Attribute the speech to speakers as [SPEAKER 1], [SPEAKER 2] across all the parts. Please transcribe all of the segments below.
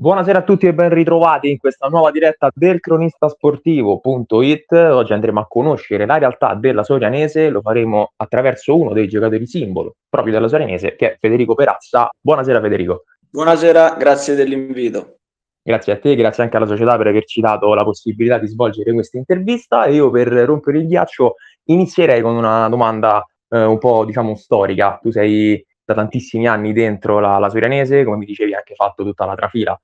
[SPEAKER 1] Buonasera a tutti e ben ritrovati in questa nuova diretta del cronistasportivo.it. Oggi andremo a conoscere la realtà della Sorianese, lo faremo attraverso uno dei giocatori simbolo proprio della Sorianese, che è Federico Perazza. Buonasera Federico.
[SPEAKER 2] Buonasera, grazie dell'invito.
[SPEAKER 1] Grazie a te, grazie anche alla società per averci dato la possibilità di svolgere questa intervista e io per rompere il ghiaccio inizierei con una domanda eh, un po' diciamo storica. Tu sei da tantissimi anni dentro la, la Sorianese, come mi dicevi hai anche fatto tutta la trafila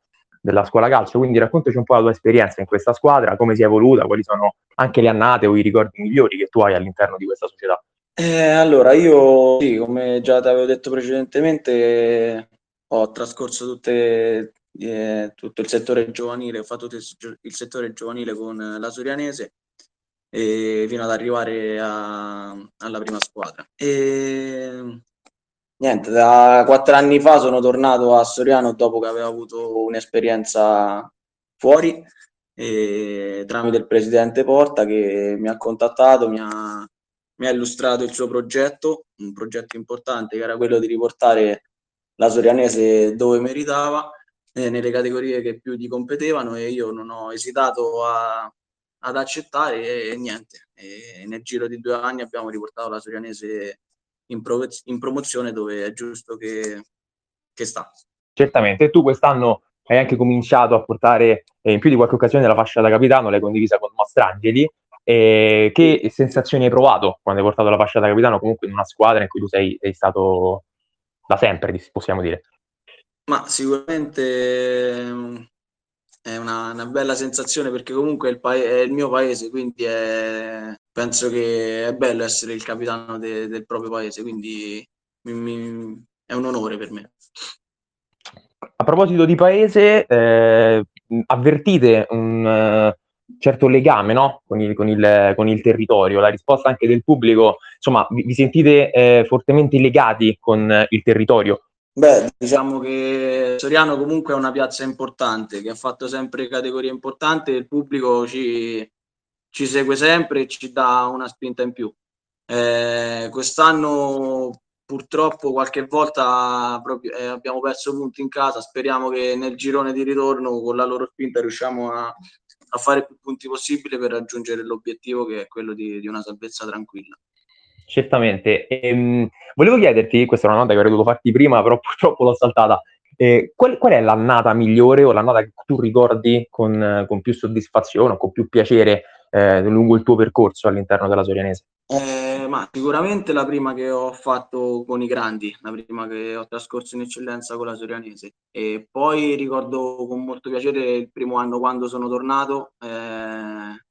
[SPEAKER 1] della scuola calcio, quindi raccontaci un po' la tua esperienza in questa squadra, come si è evoluta, quali sono anche le annate o i ricordi migliori che tu hai all'interno di questa società.
[SPEAKER 2] Eh, allora, io sì, come già ti avevo detto precedentemente, ho trascorso tutte, eh, tutto il settore giovanile, ho fatto il settore giovanile con la Sorianese e fino ad arrivare a, alla prima squadra. E Niente, da quattro anni fa sono tornato a Soriano dopo che avevo avuto un'esperienza fuori e tramite il presidente Porta che mi ha contattato, mi ha, mi ha illustrato il suo progetto, un progetto importante che era quello di riportare la Sorianese dove meritava, eh, nelle categorie che più gli competevano e io non ho esitato a, ad accettare e, e niente, e nel giro di due anni abbiamo riportato la Sorianese in, pro- in promozione dove è giusto che, che sta.
[SPEAKER 1] Certamente, tu quest'anno hai anche cominciato a portare eh, in più di qualche occasione la fascia da capitano, l'hai condivisa con Mastrangeli. Eh, che sensazioni hai provato quando hai portato la fascia da capitano comunque in una squadra in cui tu sei, sei stato da sempre, possiamo dire?
[SPEAKER 2] Ma sicuramente è una, una, bella sensazione perché comunque è il, pa- è il mio paese, quindi è, penso che è bello essere il capitano de- del proprio paese, quindi mi, mi, è un onore per me.
[SPEAKER 1] A proposito di paese, eh, avvertite un uh, certo legame no? con, il, con, il, con, il, territorio, la risposta anche del pubblico, insomma, vi, vi sentite eh, fortemente legati con il territorio?
[SPEAKER 2] Beh, diciamo che Soriano comunque è una piazza importante, che ha fatto sempre categorie importanti e il pubblico ci, ci segue sempre e ci dà una spinta in più. Eh, quest'anno purtroppo qualche volta proprio, eh, abbiamo perso punti in casa, speriamo che nel girone di ritorno con la loro spinta riusciamo a, a fare più punti possibile per raggiungere l'obiettivo che è quello di, di una salvezza tranquilla.
[SPEAKER 1] Certamente. Ehm, volevo chiederti, questa è una nota che avrei dovuto farti prima, però purtroppo l'ho saltata. Eh, qual, qual, è l'annata migliore o l'annata che tu ricordi con, con più soddisfazione o con più piacere eh, lungo il tuo percorso all'interno della Sorianese?
[SPEAKER 2] Eh, ma sicuramente la prima che ho fatto con i grandi, la prima che ho trascorso in eccellenza con la Sorianese. E poi ricordo con molto piacere il primo anno quando sono tornato, eh,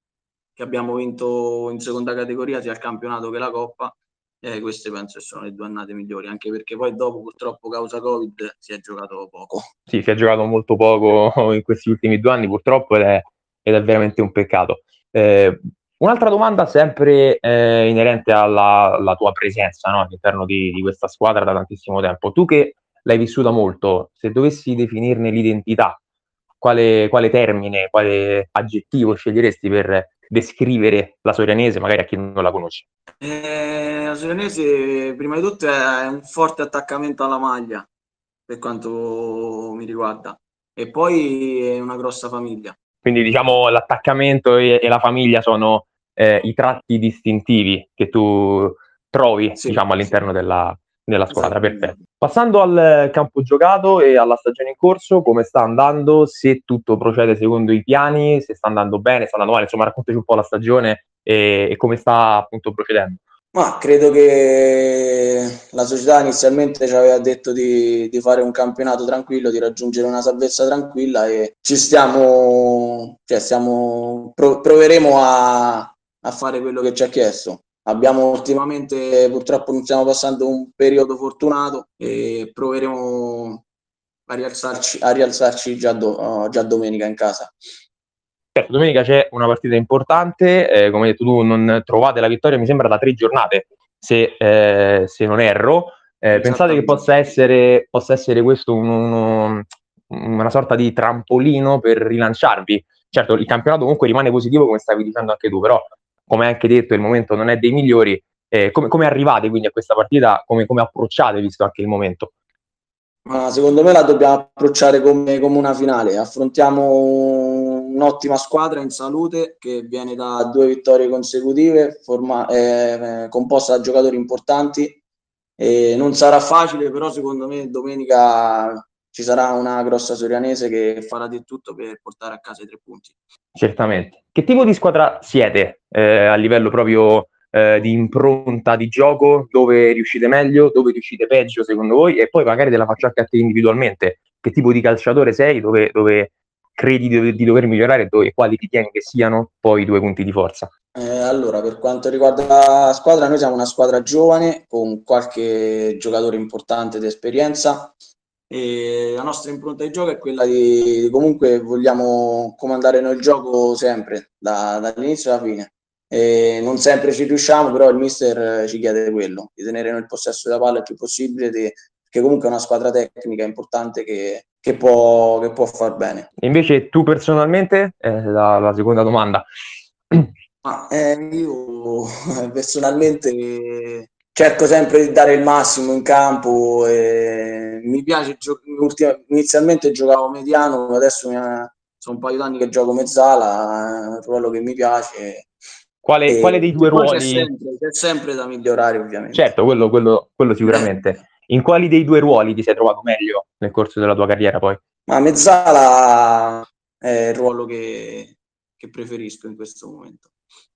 [SPEAKER 2] che abbiamo vinto in seconda categoria sia il campionato che la Coppa. Eh, queste penso sono le due annate migliori, anche perché poi dopo purtroppo causa Covid si è giocato poco.
[SPEAKER 1] Sì, si è giocato molto poco in questi ultimi due anni purtroppo ed è, ed è veramente un peccato. Eh, un'altra domanda sempre eh, inerente alla, alla, tua presenza no? all'interno di, di, questa squadra da tantissimo tempo. Tu che l'hai vissuta molto, se dovessi definirne l'identità, quale, quale termine, quale aggettivo sceglieresti per descrivere la Sorianese, magari a chi non la conosce?
[SPEAKER 2] Eh, la Sorianese, prima di tutto, è un forte attaccamento alla maglia, per quanto mi riguarda, e poi è una grossa famiglia.
[SPEAKER 1] Quindi diciamo l'attaccamento e, e la famiglia sono eh, i tratti distintivi che tu trovi sì, diciamo, all'interno sì. della, della squadra. Esatto. Perfetto. Passando al campo giocato e alla stagione in corso, come sta andando? Se tutto procede secondo i piani, se sta andando bene, sta andando male, insomma, raccontaci un po' la stagione e, e come sta appunto procedendo.
[SPEAKER 2] Ma credo che la società inizialmente ci aveva detto di, di, fare un campionato tranquillo, di raggiungere una salvezza tranquilla e ci stiamo, cioè stiamo, pro, proveremo a, a fare quello che ci ha chiesto. Abbiamo ultimamente, purtroppo non stiamo passando un periodo fortunato e proveremo a rialzarci, a rialzarci già, do, già domenica in casa.
[SPEAKER 1] Certo, domenica c'è una partita importante, eh, come hai detto tu non trovate la vittoria mi sembra da tre giornate, se, eh, se non erro. Eh, pensate che possa essere, possa essere questo un, uno, una sorta di trampolino per rilanciarvi? Certo, il campionato comunque rimane positivo come stavi dicendo anche tu, però come hai anche detto il momento non è dei migliori. Eh, come, come, arrivate quindi a questa partita? Come, come approcciate visto anche il momento?
[SPEAKER 2] Ma secondo me la dobbiamo approcciare come, come una finale. Affrontiamo un'ottima squadra in salute che viene da due vittorie consecutive, forma, eh, composta da giocatori importanti. E non sarà facile, però secondo me domenica ci sarà una grossa sorianese che farà di tutto per portare a casa i tre punti.
[SPEAKER 1] Certamente. Che tipo di squadra siete eh, a livello proprio eh, di impronta di gioco, dove riuscite meglio, dove riuscite peggio secondo voi? E poi magari te la faccio anche a te individualmente, che tipo di calciatore sei, dove, dove credi di, di, dover migliorare e quali ritieni che siano poi i due punti di forza?
[SPEAKER 2] Eh, allora, per quanto riguarda la squadra, noi siamo una squadra giovane con qualche giocatore importante di esperienza. E la nostra impronta di gioco è quella di comunque vogliamo comandare noi il gioco sempre da, dall'inizio alla fine e non sempre ci riusciamo, però il mister ci chiede quello, di tenere il possesso della palla il più possibile, di, perché comunque è una squadra tecnica importante che, che, può, che può far bene.
[SPEAKER 1] Invece tu personalmente, eh, la, la seconda domanda.
[SPEAKER 2] Ma, eh, io personalmente cerco sempre di dare il massimo in campo e mi piace gio- inizialmente giocavo mediano adesso sono un paio d'anni che gioco mezzala è un ruolo che mi piace
[SPEAKER 1] quale, quale dei due ruoli? C'è
[SPEAKER 2] sempre, c'è sempre, da migliorare, ovviamente.
[SPEAKER 1] Certo, quello, quello, quello sicuramente. In quali dei due ruoli ti sei trovato meglio nel corso della tua carriera poi?
[SPEAKER 2] Ma mezzala è il ruolo che, che preferisco in questo momento.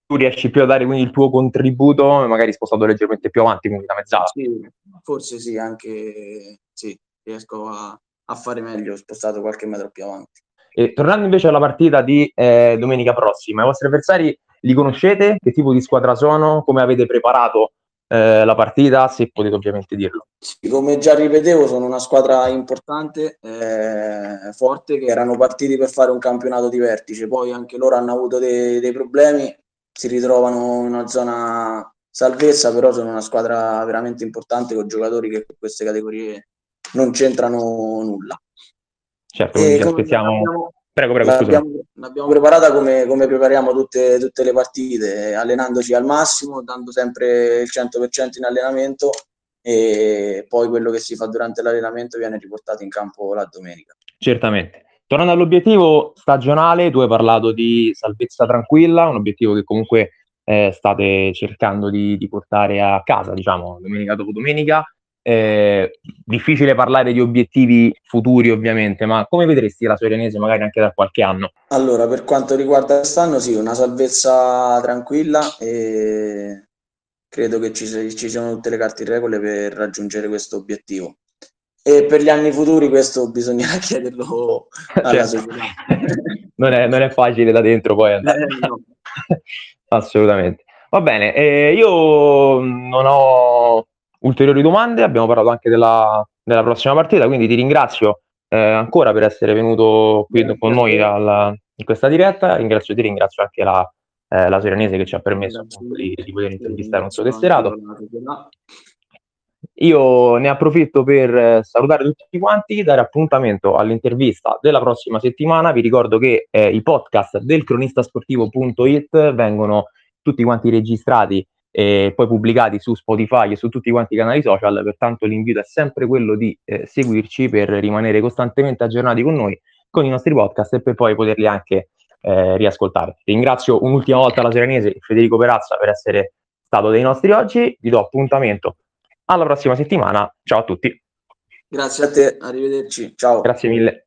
[SPEAKER 1] Tu riesci più a dare quindi il tuo contributo, magari spostato leggermente più avanti, quindi da mezzala?
[SPEAKER 2] Sì, forse sì, anche sì, riesco a, a fare meglio spostato qualche metro più avanti.
[SPEAKER 1] E tornando invece alla partita di eh, domenica prossima, i vostri avversari li conoscete? Che tipo di squadra sono? Come avete preparato eh, la partita? Se potete ovviamente dirlo.
[SPEAKER 2] Sì, come già ripetevo, sono una squadra importante, eh, forte, che erano partiti per fare un campionato di vertice, poi anche loro hanno avuto dei, dei problemi, si ritrovano in una zona salvezza, però sono una squadra veramente importante con giocatori che con queste categorie non c'entrano nulla.
[SPEAKER 1] Certo, quindi aspettiamo... Abbiamo, Prego, prego.
[SPEAKER 2] L'abbiamo, l'abbiamo preparata come, come prepariamo tutte, tutte, le partite, allenandoci al massimo, dando sempre il 100% in allenamento e poi quello che si fa durante l'allenamento viene riportato in campo la domenica.
[SPEAKER 1] Certamente. Tornando all'obiettivo stagionale, tu hai parlato di salvezza tranquilla, un obiettivo che comunque eh, state cercando di, di portare a casa, diciamo, domenica dopo domenica. Eh, difficile parlare di obiettivi futuri ovviamente, ma come vedresti la Sorenese magari anche da qualche anno?
[SPEAKER 2] Allora, per quanto riguarda quest'anno, sì, una salvezza tranquilla e credo che ci, ci siano tutte le carte in regole per raggiungere questo obiettivo. E per gli anni futuri questo bisognerà chiederlo alla certo. società.
[SPEAKER 1] non, è, non, è, facile da dentro poi andare. Eh, no. Assolutamente. Va bene, eh, io non ho ulteriori domande, abbiamo parlato anche della, della prossima partita, quindi ti ringrazio eh, ancora per essere venuto qui Grazie con noi alla, in questa diretta, ringrazio ti ringrazio anche la, eh, la Serenese che ci ha permesso appunto, di, di, poter intervistare un suo tesserato. Io ne approfitto per eh, salutare tutti quanti, dare appuntamento all'intervista della prossima settimana. Vi ricordo che eh, i podcast del cronistasportivo.it vengono tutti quanti registrati e poi pubblicati su Spotify e su tutti quanti i canali social, pertanto l'invito è sempre quello di eh, seguirci per rimanere costantemente aggiornati con noi, con i nostri podcast e per poi poterli anche eh, riascoltare. Ringrazio un'ultima volta la Serenese Federico Perazza per essere stato dei nostri oggi, vi do appuntamento alla prossima settimana, ciao a tutti.
[SPEAKER 2] Grazie a te, arrivederci, ciao.
[SPEAKER 1] Grazie mille.